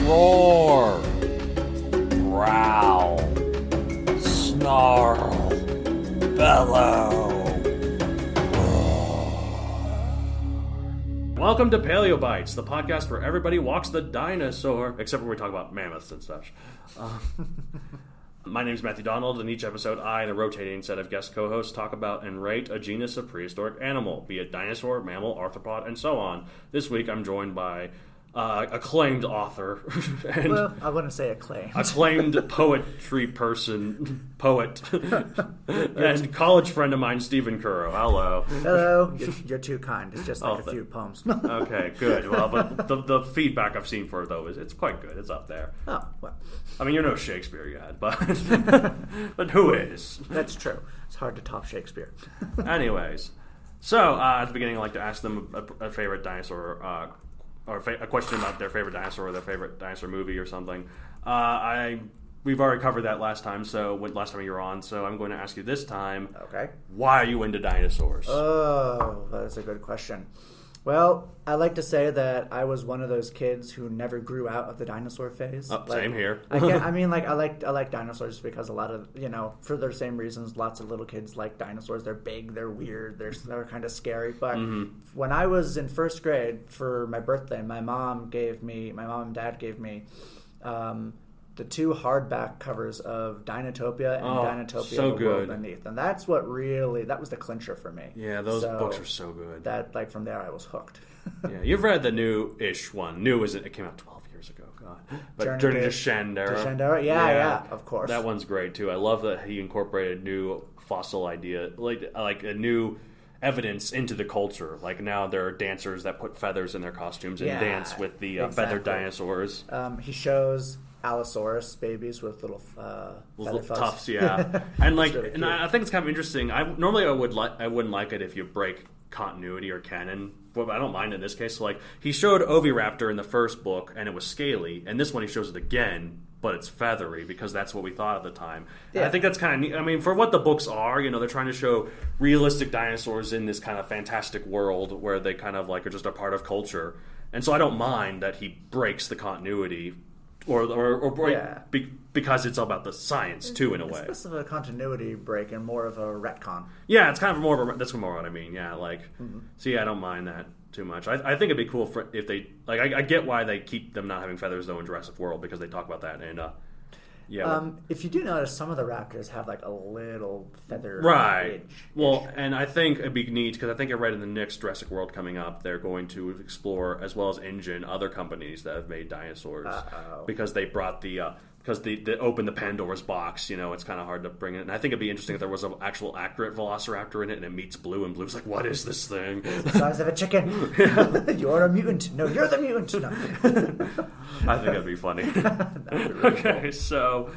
Roar, growl, snarl, bellow. Welcome to Paleo Bites, the podcast where everybody walks the dinosaur, except when we talk about mammoths and such. Uh, my name is Matthew Donald, and each episode, I and a rotating set of guest co hosts talk about and rate a genus of prehistoric animal, be it dinosaur, mammal, arthropod, and so on. This week, I'm joined by uh, acclaimed author and Well, I wouldn't say acclaim. acclaimed poetry person, poet, and college friend of mine, Stephen Curro. Hello. Hello, you're, you're too kind. It's just like Oh, a few poems. Okay, good. Well, but the, the feedback I've seen for it though is it's quite good. It's up there. oh, well, I mean, you're no Shakespeare yet, but but who is? that's true. It's hard to top Shakespeare. Anyways, so uh, at the beginning, I like to ask them a, a favorite dinosaur, uh, or fa- a question about their favorite dinosaur or their favorite dinosaur movie or something. Uh, I we've already covered that last time, so when, last time you were on, so I'm going to ask you this time. Okay. Why are you into dinosaurs? Oh, that's a good question. Well, I like to say that I was one of those kids who never grew out of the dinosaur phase. Oh, same here. I, get, I mean, like I like I like dinosaurs because a lot of you know for the same reasons. Lots of little kids like dinosaurs. They're big, they're weird, they're they're kind of scary. But Mm-hmm. when I was in first grade for my birthday, my mom gave me my mom and dad gave me. Um, the two hardback covers of Dinotopia and Oh, Dinotopia: so The World. Beneath, and that's what really that was the clincher for me. yeah, those So books are so good. That like from there I was hooked. Yeah, you've read the new-ish one. New is it? It came out 12 years ago. God, but Journey Journey, to- to Chandara. to Chandara? Yeah, yeah, of course. That one's great too. I love that he incorporated new fossil idea, like like a new evidence into the culture. Like now there are dancers that put feathers in their costumes and Yeah, dance with the uh, feathered dinosaurs. Um, he shows Allosaurus babies with little uh, With little fuzz. tufts, yeah, and like, really and. I I think it's kind of interesting. I normally I would like, I wouldn't like it if you break continuity or canon, but I don't mind in this case. Like he showed Oviraptor in the first book, and it was scaly, and this one he shows it again, but it's feathery because that's what we thought at the time. And I think that's kind of neat. I mean, for what the books are, you know, they're trying to show realistic dinosaurs in this kind of fantastic world where they kind of like are just a part of culture, and so I don't mind that he breaks the continuity. Or, or, or Yeah. be, because it's all about the science too, in a way. It's less of a continuity break and more of a retcon. Yeah, it's kind of more of a, that's more what I mean. Yeah, like, Mm-hmm. so yeah, I don't mind that too much. I, I think it'd be cool for if they like. I, I get why they keep them not having feathers though in Jurassic World because they talk about that and uh, yeah, Um, if you do notice, some of the raptors have like a little feather right. edge. Well, and I think it'd be neat because I think I read in the next Jurassic World coming up, they're going to explore as well as InGen other companies that have made dinosaurs Uh-oh. because they brought the. Uh, because they, they opened the Pandora's box, you know, it's kind of hard to bring it. And I think it'd be interesting if there was an actual accurate Velociraptor in it, and it meets Blue, and Blue's like, "What is this thing?" It's the size of a chicken. you're a mutant. No, you're the mutant. No. I think that'd be funny. okay, so,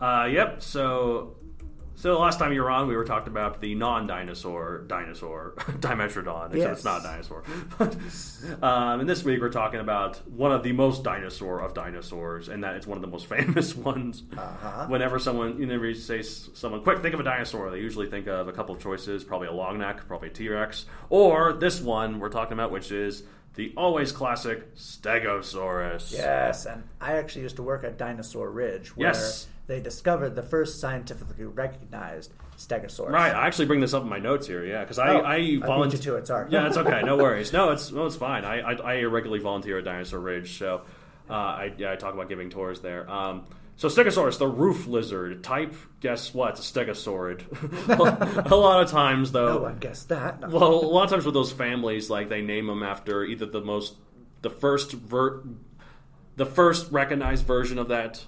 uh, yep. So, so last time you were on, we were talking about the non-dinosaur dinosaur Dimetrodon, except Yes. it's not a dinosaur. um, and this week we're talking about one of the most dinosaur of dinosaurs, and that it's one of the most famous ones. Uh-huh. Whenever someone, whenever you say someone, quick, think of a dinosaur, they usually think of a couple of choices, probably a long neck, probably a T-Rex, or this one we're talking about, which is the always classic Stegosaurus. Yes, and I actually used to work at Dinosaur Ridge, where Yes. they discovered the first scientifically recognized Stegosaurus. Right, I actually bring this up in my notes here, yeah, because I, Oh, I volunteer. to it, sorry. Yeah, it's okay, no worries. No, it's no, it's fine. I, I, I regularly volunteer at Dinosaur Ridge, so uh, I, yeah, I talk about giving tours there. Um, so Stegosaurus, the roof lizard type. Guess what? It's a Stegosaurid. a lot of times, though, No one guessed that. No. well, a lot of times with those families, like they name them after either the most, the first ver, the first recognized version of that,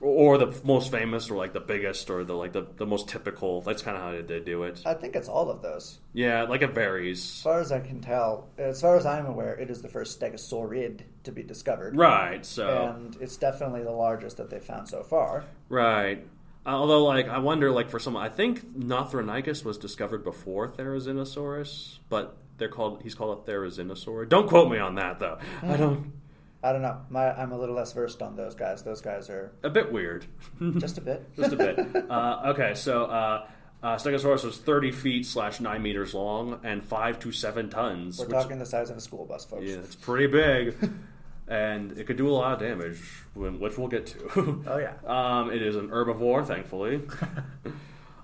or the most famous, or like the biggest, or the like the, the most typical. That's kind of how they do it. I think it's all of those. Yeah, like it varies. As far as I can tell, as far as I'm aware, it is the first Stegosaurid to be discovered. Right. So And it's definitely the largest that they've found so far. right. Although, like, I wonder, like, for some, I think Nothronychus was discovered before Therizinosaurus, but they're called. He's called a Therizinosaur. Don't quote me on that, though. I hmm. don't. I don't know. My, I'm a little less versed on those guys. Those guys are A bit weird. just a bit. just a bit. Uh, okay, so uh, uh, Stegosaurus was 30 feet slash 9 meters long and 5 to 7 tons. We're which- talking the size of a school bus, folks. Yeah, it's pretty big. and it could do a lot of damage, which we'll get to. Oh, yeah. Um, it is an herbivore, thankfully.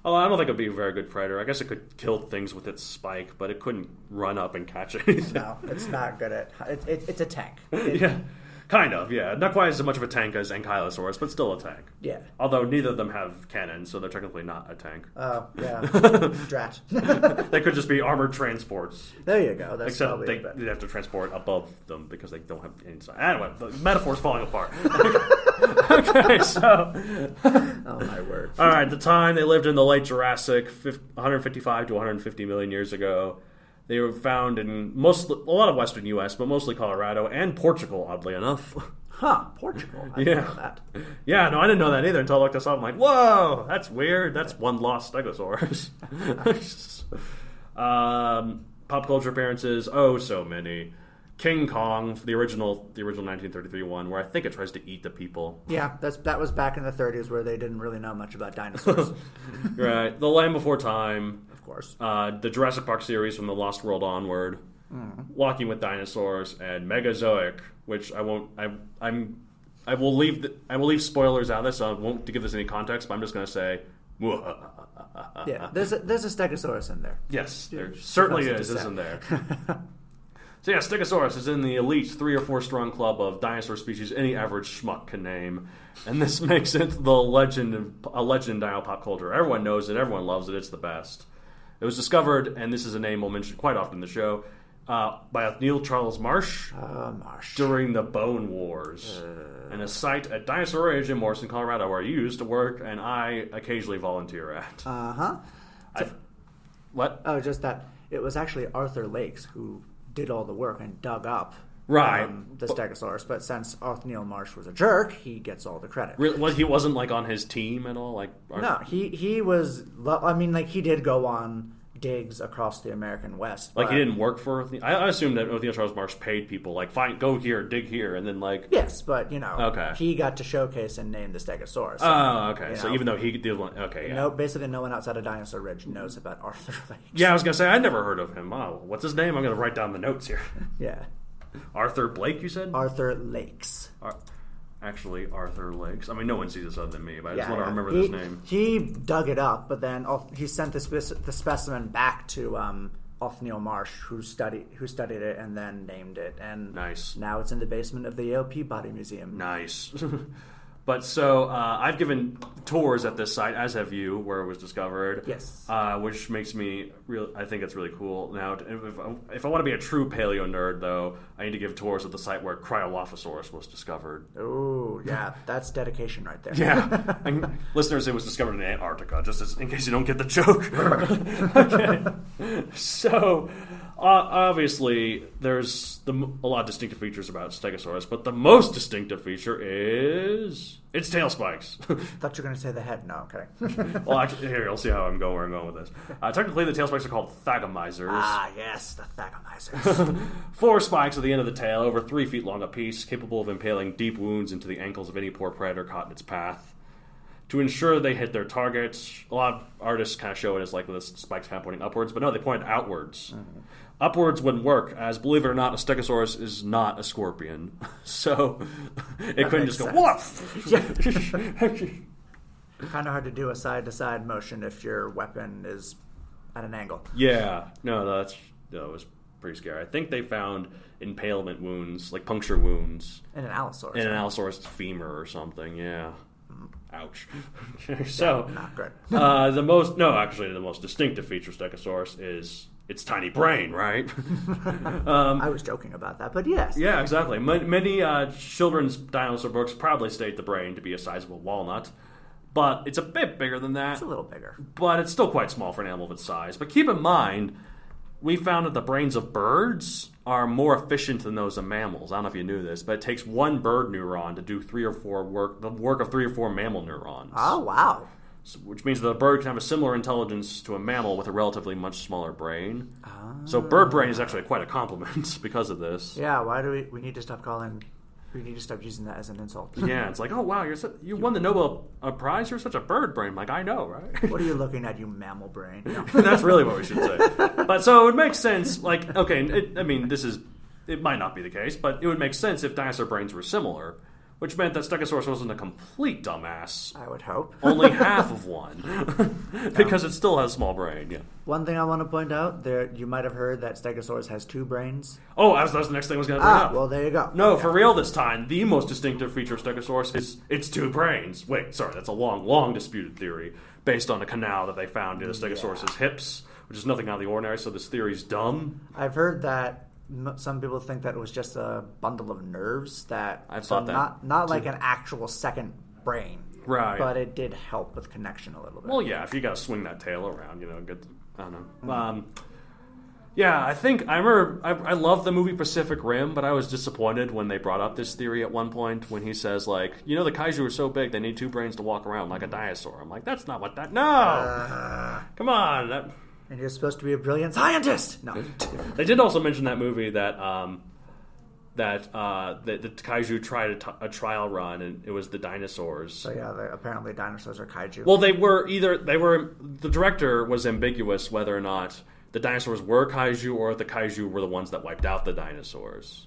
Oh, I don't think it'd be a very good predator. I guess it could kill things with its spike, but it couldn't run up and catch anything. No, it's not good at. It, it, it's a tank. It- yeah, kind of. Yeah, not quite as much of a tank as Ankylosaurus, but still a tank. yeah. Although neither of them have cannons, so they're technically not a tank. Oh, yeah. Drat. they could just be armored transports. there you go. That's Except they, they have to transport above them because they don't have inside. Anyway, the metaphor's falling apart. Okay, so Oh, my word. all right, the time they lived in the late Jurassic, 155 to 150 million years ago. They were found in most a lot of western U.S., but mostly Colorado and Portugal. Oddly enough, Huh, Portugal. I Yeah. didn't know that. yeah, no, I didn't know that either until I looked this up. I'm like, whoa, that's weird. That's one lost Stegosaurus. um, pop culture appearances, oh, so many. King Kong, the original, the original 1933 one, where I think it tries to eat the people. Yeah, that's that was back in the 30s where they didn't really know much about dinosaurs. right, The Land Before Time, of course. uh, the Jurassic Park series from the Lost World onward, Walking with Dinosaurs, and Megazoic, which I won't. I, I'm. I will leave. The, I will leave spoilers out of this. So I won't give this any context. But I'm just going to say, Yeah, there's a, there's a Stegosaurus in there. yes, there certainly is, isn't there? so yeah, Stegosaurus is in the elite three or four strong club of dinosaur species any average schmuck can name, and this makes it the legend, of, a legend in pop culture. Everyone knows it. Everyone loves it. It's the best. It was discovered, and this is a name we'll mention quite often in the show, uh, by Othniel Charles Marsh Uh, Marsh. during the Bone Wars, and a site at Dinosaur Ridge in Morrison, Colorado, where I used to work and I occasionally volunteer at. Uh huh. I, what? Oh, just that it was actually Arthur Lakes who did all the work and dug up Right. um, the Stegosaurus. But since othniel Marsh was a jerk, he gets all the credit. Really, well, he wasn't like on his team at all. Like, or- No, he he was. I mean, like he did go on digs across the American West. like he didn't work for. I, I assumed that Othniel Charles Marsh paid people like, fine, go here, dig here, and then like. Yes, but you know, Okay. he got to showcase and name the Stegosaurus. Oh, okay. You So know. even though he did, one- okay, yeah. no, basically no one outside of Dinosaur Ridge knows about Arthur Lakes. Yeah, I was gonna say I never heard of him. Oh, what's his name? I'm gonna write down the notes here. yeah, Arthur Blake, you said? Arthur Lakes. Ar- actually, Arthur Lakes. I mean, no one sees this other than me, but I just Yeah, want to yeah. remember he, this name. He dug it up, but then he sent the, the specimen back to um, Othniel Marsh, who studied who studied it and then named it. And Nice. now it's in the basement of the Yale Peabody Museum. Nice. but so uh, I've given tours at this site, as have you, where it was discovered. Yes. Uh, which makes me real. I think it's really cool. Now, if, I- if I want to be a true paleo nerd, though, I need to give tours at the site where Cryolophosaurus was discovered. Oh, yeah, that's dedication right there. Yeah, and listeners, it was discovered in Antarctica. Just as, in case you don't get the joke. okay. So, obviously, there's the, a lot of distinctive features about Stegosaurus, but the most distinctive feature is its tail spikes. Thought you were going to say the head. No, I'm kidding. well, actually, here you'll see how I'm going. Where I'm going with this. Uh, technically, the tail spikes are called thagomizers. ah, yes, the Thagomizers. Four spikes at the end of the tail, over three feet long apiece, capable of impaling deep wounds into the ankles of any poor predator caught in its path. To ensure they hit their targets, a lot of artists kind of show it as like the spikes kind of pointing upwards, but no, they point outwards. Upwards wouldn't work, as believe it or not, a stegosaurus is not a scorpion. So it couldn't makes just go, sense. woof! Kind of hard to do a side to side motion if your weapon is at an angle. yeah, no, that's that was pretty scary. I think they found impalement wounds, like puncture wounds, And an Allosaurus. in an Allosaurus femur or something. Yeah. Ouch. so, Not good. uh, the most no, actually, the most distinctive feature of Stegosaurus is its tiny brain, right? I was joking about that, but yes. yeah, exactly. Ma- Many uh, children's dinosaur books probably state the brain to be a sizable walnut, but it's a bit bigger than that. It's a little bigger. but it's still quite small for an animal of its size. But keep in mind, we found that the brains of birds are more efficient than those of mammals. I don't know if you knew this, but it takes one bird neuron to do three or four work the work of three or four mammal neurons. Oh, wow. So- which means that a bird can have a similar intelligence to a mammal with a relatively much smaller brain. So bird brain is actually quite a compliment because of this. Yeah, why do we. We need to stop calling. We need to stop using that as an insult. Yeah, it's like, oh wow, you're so, you won the Nobel uh, Prize. You're such a bird brain. Like, I know, right? what are you looking at, you mammal brain? No. That's really what we should say. But so it makes sense. Like, okay, it, I mean, this is it might not be the case, but it would make sense if dinosaur brains were similar, which meant that Stegosaurus wasn't a complete dumbass. I would hope. Only half of one, because it still has a small brain. Yeah. One thing I want to point out there, you might have heard that Stegosaurus has two brains. Oh, that's, that's the next thing I was going to bring Ah, up. well, there you go. No, for real this time, the most distinctive feature of Stegosaurus is its two brains. Wait, sorry, that's a long, long disputed theory based on a canal that they found near the Stegosaurus's hips, which is nothing out of the ordinary. So this theory's dumb. I've heard that some people think that it was just a bundle of nerves that. I've so thought that Not, not like an actual second brain. Right. But it did help with connection a little bit. Well, yeah, if you got to swing that tail around, you know, get. I don't know. Um, yeah, I think I remember. I, I love the movie Pacific Rim, but I was disappointed when they brought up this theory at one point when he says like, you know, the kaiju are so big they need two brains to walk around like a dinosaur. I'm like, that's not what that. No, come on. That, and you're supposed to be a brilliant scientist! No. they did also mention that movie that um, that uh, the, the kaiju tried a, t- a trial run and it was the dinosaurs. so, yeah, they- apparently dinosaurs are kaiju. Well, they were either they were the director was ambiguous whether or not the dinosaurs were kaiju or the kaiju were the ones that wiped out the dinosaurs.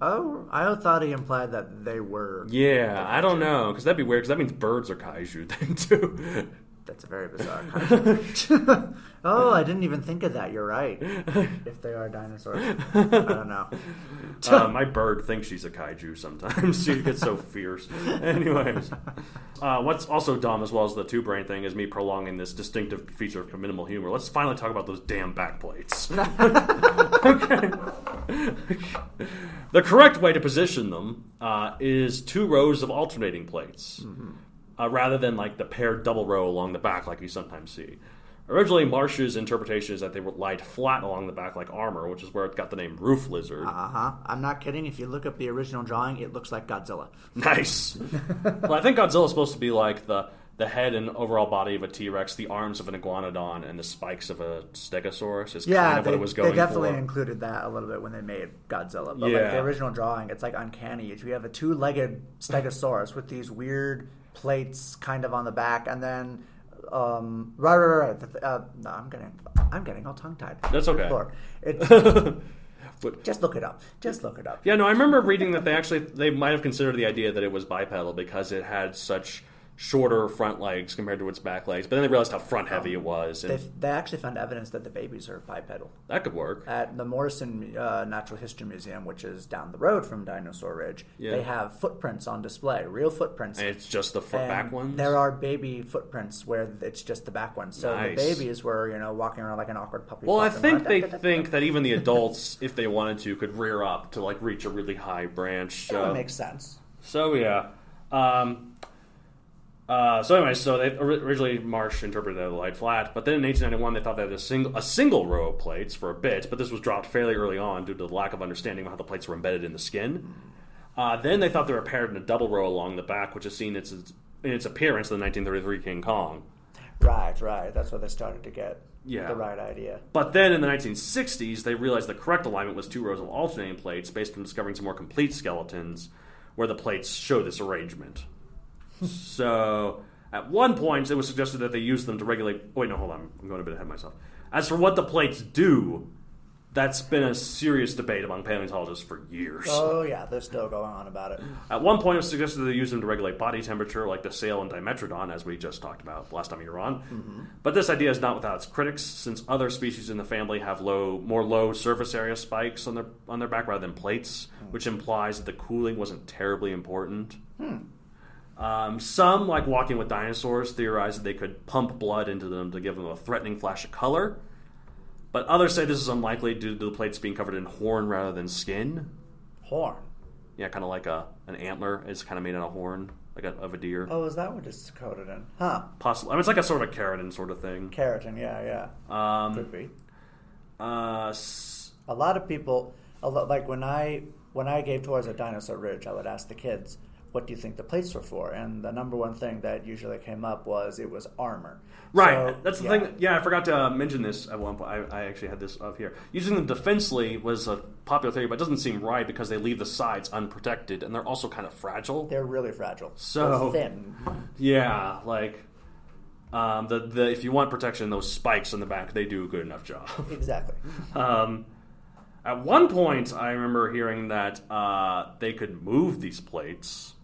Oh, I thought he implied that they were. Yeah, I don't know because that'd be weird because that means birds are kaiju then too. That's a very bizarre kaiju. oh, I didn't even think of that. You're right. If they are dinosaurs. I don't know. uh, my bird thinks she's a kaiju sometimes. she gets so fierce. Anyways, uh, what's also dumb as well as the two brain thing is me prolonging this distinctive feature of minimal humor. Let's finally talk about those damn back plates. okay. the correct way to position them uh, is two rows of alternating plates, uh, rather than like the paired double row along the back like you sometimes see. Originally, Marsh's interpretation is that they were lied flat along the back like armor, which is where it got the name roof lizard. Uh huh. I'm not kidding. If you look up the original drawing, it looks like Godzilla. Nice. well, I think Godzilla's supposed to be like the the head and overall body of a T Rex, the arms of an iguanodon, and the spikes of a Stegosaurus. Is Yeah, kind of they, what it was going for. they definitely for. included that a little bit when they made Godzilla. But like the original drawing, it's like uncanny. You have a two-legged Stegosaurus with these weird plates kind of on the back, and then um, right, right, right. Uh, no, I'm getting, I'm getting all tongue-tied. That's okay. But- just look it up. Just look it up. Yeah, no, I remember reading that they actually they might have considered the idea that it was bipedal because it had such shorter front legs compared to its back legs. But then they realized how front heavy it was, and They, they actually found evidence that the babies are bipedal. that could work. At the Morrison uh, Natural History Museum, which is down the road from Dinosaur Ridge, Yeah. they have footprints on display, real footprints. And it's just the front And back ones. There are baby footprints where it's just the back ones. So Nice. the babies were, you know, walking around like an awkward puppy. Well, I think they think that even the adults, if they wanted to, could rear up to like reach a really high branch. that would So, make sense. so yeah. Um, uh, so anyway, so they originally Marsh interpreted the light flat, but then in 1891 they thought they had a single a single row of plates for a bit, but this was dropped fairly early on due to the lack of understanding of how the plates were embedded in the skin. Uh, then they thought they were paired in a double row along the back, which is seen its, in its appearance in the 1933 King Kong. Right, right. That's where they started to get Yeah. the right idea. But then in the 1960s, they realized the correct alignment was two rows of alternating plates based on discovering some more complete skeletons where the plates show this arrangement. So at one point, it was suggested that they use them to regulate. Wait, no, hold on. I'm going a bit ahead of myself. As for what the plates do, that's been a serious debate among paleontologists for years. Oh yeah, they're still going on about it. At one point, it was suggested they use them to regulate body temperature, like the sail and Dimetrodon, as we just talked about last time you were on. Mm-hmm. But this idea is not without its critics, since other species in the family have low, more low surface area spikes on their on their back rather than plates, hmm. which implies that the cooling wasn't terribly important. Hmm. Um, some, like Walking with Dinosaurs, theorize that they could pump blood into them to give them a threatening flash of color. But others say this is unlikely due to the plates being covered in horn rather than skin. Horn. Yeah, kind of like a an antler is kind of made out of horn, like a, of a deer. Oh, is that what it's coated in? Huh. Possibly. I mean, it's like a sort of a keratin sort of thing. Keratin. Yeah, yeah. Um, Could be. uh, s- A lot of people, like when I when I gave tours at Dinosaur Ridge, I would ask the kids, "What do you think the plates were for?" And the number one thing that usually came up was it was armor. right. So, That's the yeah. thing. Yeah, I forgot to uh, mention this at one point. I, I actually had this up here. Using them defensively was a popular theory, but it doesn't seem right because they leave the sides unprotected and they're also kind of fragile. They're really fragile. So- They're thin. yeah, like. Um, the, the if you want protection, those spikes in the back they do a good enough job. Exactly. Um, at one point, I remember hearing that uh, they could move these plates.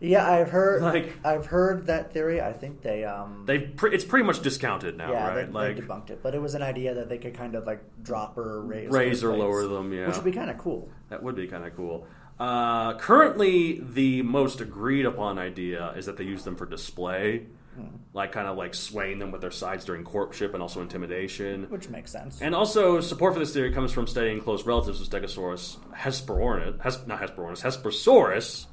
Yeah, I've heard. Like- I've heard that theory. I think they. um They pre- it's pretty much discounted now, Yeah, right? they, like they debunked it, but it was an idea that they could kind of like drop or raise, Raise or lower them, yeah. which would be kind of cool. that would be kind of cool. Uh, currently, the most agreed upon idea is that they use them for display, Hmm. like kind of like swaying them with their sides during courtship and also intimidation. Which makes sense. And also, support for this theory comes from studying close relatives of Stegosaurus, Hesperornis, Hes- not Hesperornis, Hesperosaurus,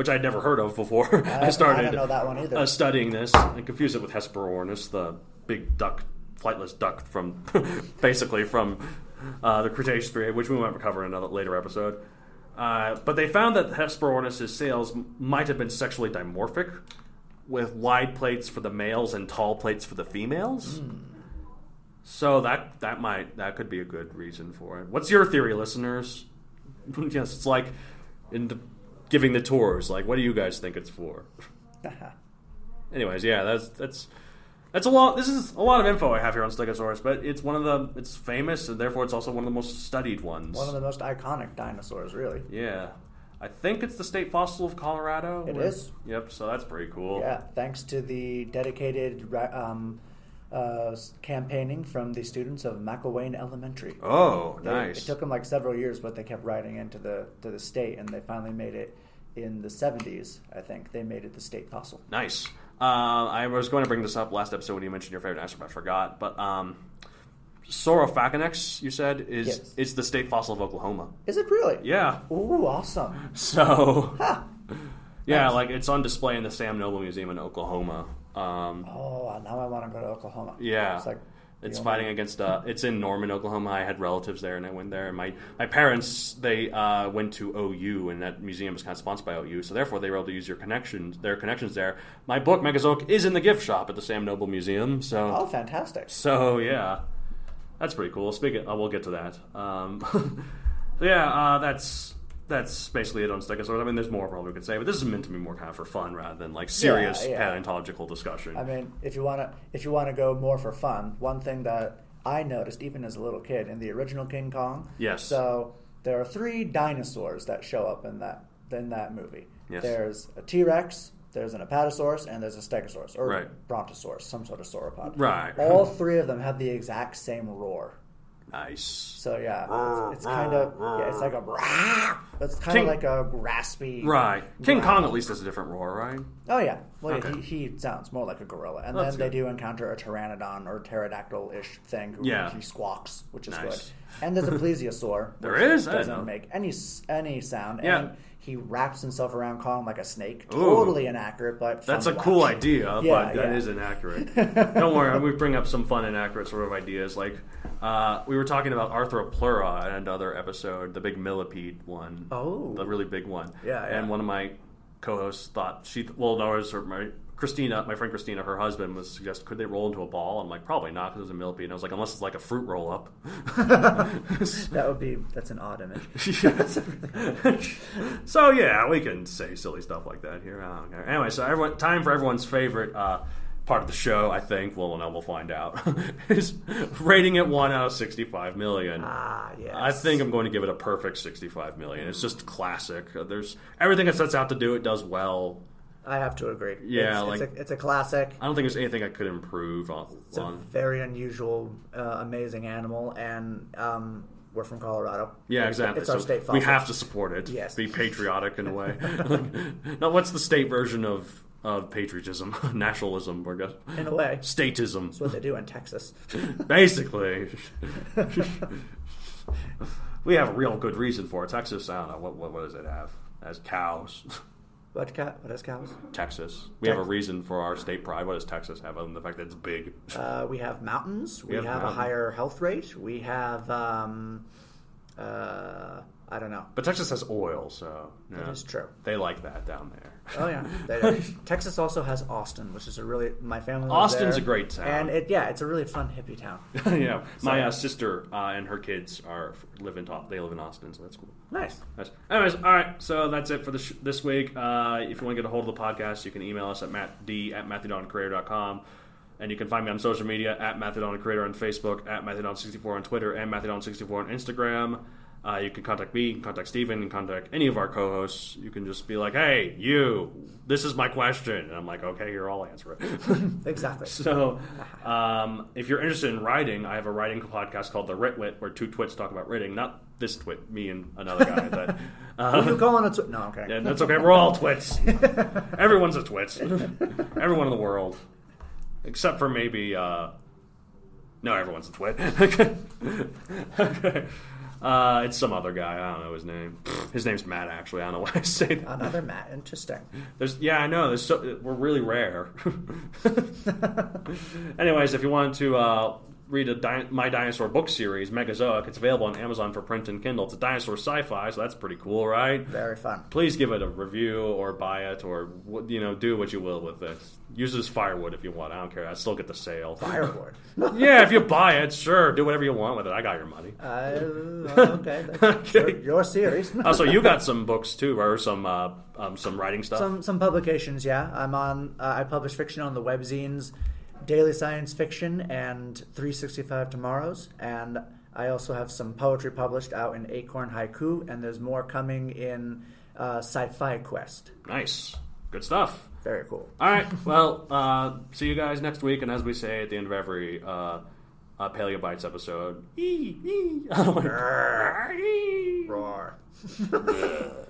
which I'd never heard of before I, I started didn't know that one either. Uh, studying this. and confused it with Hesperornis, the big duck, flightless duck from basically from uh, the Cretaceous period, which we might cover in another later episode. Uh, but they found that Hesperornis' sails might have been sexually dimorphic, with wide plates for the males and tall plates for the females. Hmm. So that that might that could be a good reason for it. What's your theory, listeners? yes, it's like in the, giving the tours. Like, what do you guys think it's for? Anyways, yeah, that's that's that's a lot. This is a lot of info I have here on Stegosaurus, but it's one of the it's famous and therefore it's also one of the most studied ones. One of the most iconic dinosaurs, really. yeah, I think it's the state fossil of Colorado. It is. is. Yep. So that's pretty cool. Yeah, thanks to the dedicated um, uh, campaigning from the students of McElwain Elementary. Oh, They- nice. It took them like several years, but they kept writing into the to the state, and they finally made it in the '70s. I think they made it the state fossil. Nice. Uh, I was going to bring this up last episode when you mentioned your favorite dinosaur, but I forgot. But um, Saurophaganax, you said, is Yes. is the state fossil of Oklahoma. Is it really? Yeah. Ooh, awesome. So, yeah, Nice. like it's on display in the Sam Noble Museum in Oklahoma. Um, Oh, now I want to go to Oklahoma. yeah. It's like It's fighting against. Uh, it's in Norman, Oklahoma. I had relatives there, and I went there. And my my parents they uh, went to OU, and that museum is kind of sponsored by OU, so therefore they were able to use your connections, their connections there. My book Megazoic is in the gift shop at the Sam Noble Museum. So Oh, fantastic. so yeah, that's pretty cool. Speaking, uh, we'll get to that. Um, yeah, uh, that's that's basically it on Stegosaurus. I mean, there's more probably we could say, but this is meant to be more kind of for fun rather than like serious yeah. paleontological discussion. I mean, if you want to, if you want to go more for fun, one thing that I noticed even as a little kid in the original King Kong. Yes. So there are three dinosaurs that show up in that in that movie. Yes. There's a T Rex, There's an apatosaurus and there's a stegosaurus or Right. brontosaurus, some sort of sauropod. Right. All three of them have the exact same roar. Nice. So yeah, it's, ah, it's kind of ah, yeah, it's like a ah. it's kind King- of like a raspy. Right. King growl. Kong at least has a different roar, right? Oh yeah, well Okay. he, he sounds more like a gorilla, and That's then they good. do encounter a pteranodon or pterodactyl-ish thing. Who Yeah. he squawks, which is Nice. good. And there's a plesiosaur. There which is? I didn't Doesn't make any s- any sound. Yeah. And he wraps himself around Kong like a snake. Ooh. Totally inaccurate, but That's a cool watch. idea, Yeah, but that yeah. is inaccurate. Don't worry, we bring up some fun inaccurate sort of ideas. Like uh, we were talking about Arthropleura in another episode, the big millipede one. Oh. the really big one. Yeah, yeah. And one of my co-hosts thought she well, no, it was her, my Christina, my friend Christina, her husband was suggesting could they roll into a ball? I'm like probably not because it was a millipede. And I was like unless it's like a fruit roll up. That would be that's an odd image. so yeah, we can say silly stuff like that here. I don't care. Anyway, so everyone, time for everyone's favorite uh, part of the show. I think. Well, no, we'll find out. is rating it one out of sixty-five million. ah, yes. I think I'm going to give it a perfect 65 million. It's just classic. There's everything it sets out to do. It does well. I have to agree. Yeah, it's, like- it's, a, it's a classic. I don't think there's anything I could improve on. It's a on. very unusual, uh, amazing animal, and um, we're from Colorado. Yeah, exactly. It's our So state fossil. we have to support it. Yes. Be patriotic in a way. now, what's the state version of, of patriotism? Nationalism, or guess. in a way. Statism. That's what they do in Texas. Basically. we have a real good reason for it. Texas, I don't know. What, what, what does it have? Has cows. What cat? What is cows? Texas. We have a reason for our state pride. What does Texas have other than the fact that it's big? Uh, we have mountains. We, have have, mountains. a higher health rate. We have, um, uh, I don't know. But Texas has oil, so yeah. That is true. They like that down there. Oh yeah, They. Texas also has Austin, which is a really my family. Austin's there. a great town. and it yeah, it's a really fun hippie town. yeah, my uh, sister uh, and her kids are live in they live in Austin, so that's cool. Nice. Nice. Anyways, all right. So that's it for this this week. Uh, if you want to get a hold of the podcast, you can email us at mattd at matthewdoncreator.com. And you can find me on social media at Matthewdon Creator on Facebook, at Matthewdon64 on Twitter, and Matthewdon64 on Instagram. Uh, you can contact me, you can contact Steven, you can contact any of our co hosts. You can just be like, hey, you, this is my question. And I'm like, okay, here, I'll answer it. Exactly. So, um, if you're interested in writing, I have a writing podcast called The Ritwit, where two twits talk about writing. Not this twit, me and another guy. But uh, you calling it? Tw- no, I'm yeah, that's okay. We're all twits. Everyone's a twit. Everyone in the world, except for maybe. Uh, no, everyone's a twit. okay. Uh, it's some other guy. I don't know his name. His name's Matt. Actually, I don't know why I say that. Another Matt. Interesting. There's, yeah, I know. There's so, we're really rare. Anyways, if you want to uh, read a di- My Dinosaur book series, Megazoic, it's available on Amazon for print and Kindle. It's a dinosaur sci-fi, so that's pretty cool, right? Very fun. Please give it a review or buy it or you know do what you will with it. Use it as firewood if you want. I don't care. I still get the sale. Firewood. yeah, if you buy it, sure, do whatever you want with it. I got your money. Uh, okay. That's your, your series. Also, you got some books too, or some uh, um, some writing stuff. some some publications. Yeah, I'm on. Uh, I publish fiction on the webzines, Daily Science Fiction and 365 Tomorrows, and I also have some poetry published out in Acorn Haiku, and there's more coming in uh, Sci-Fi Quest. Nice, good stuff. Very cool. All right. Well, uh, see you guys next week. And as we say at the end of every uh, uh, Paleobites episode, ee, ee. I don't wanna- ee. Roar. How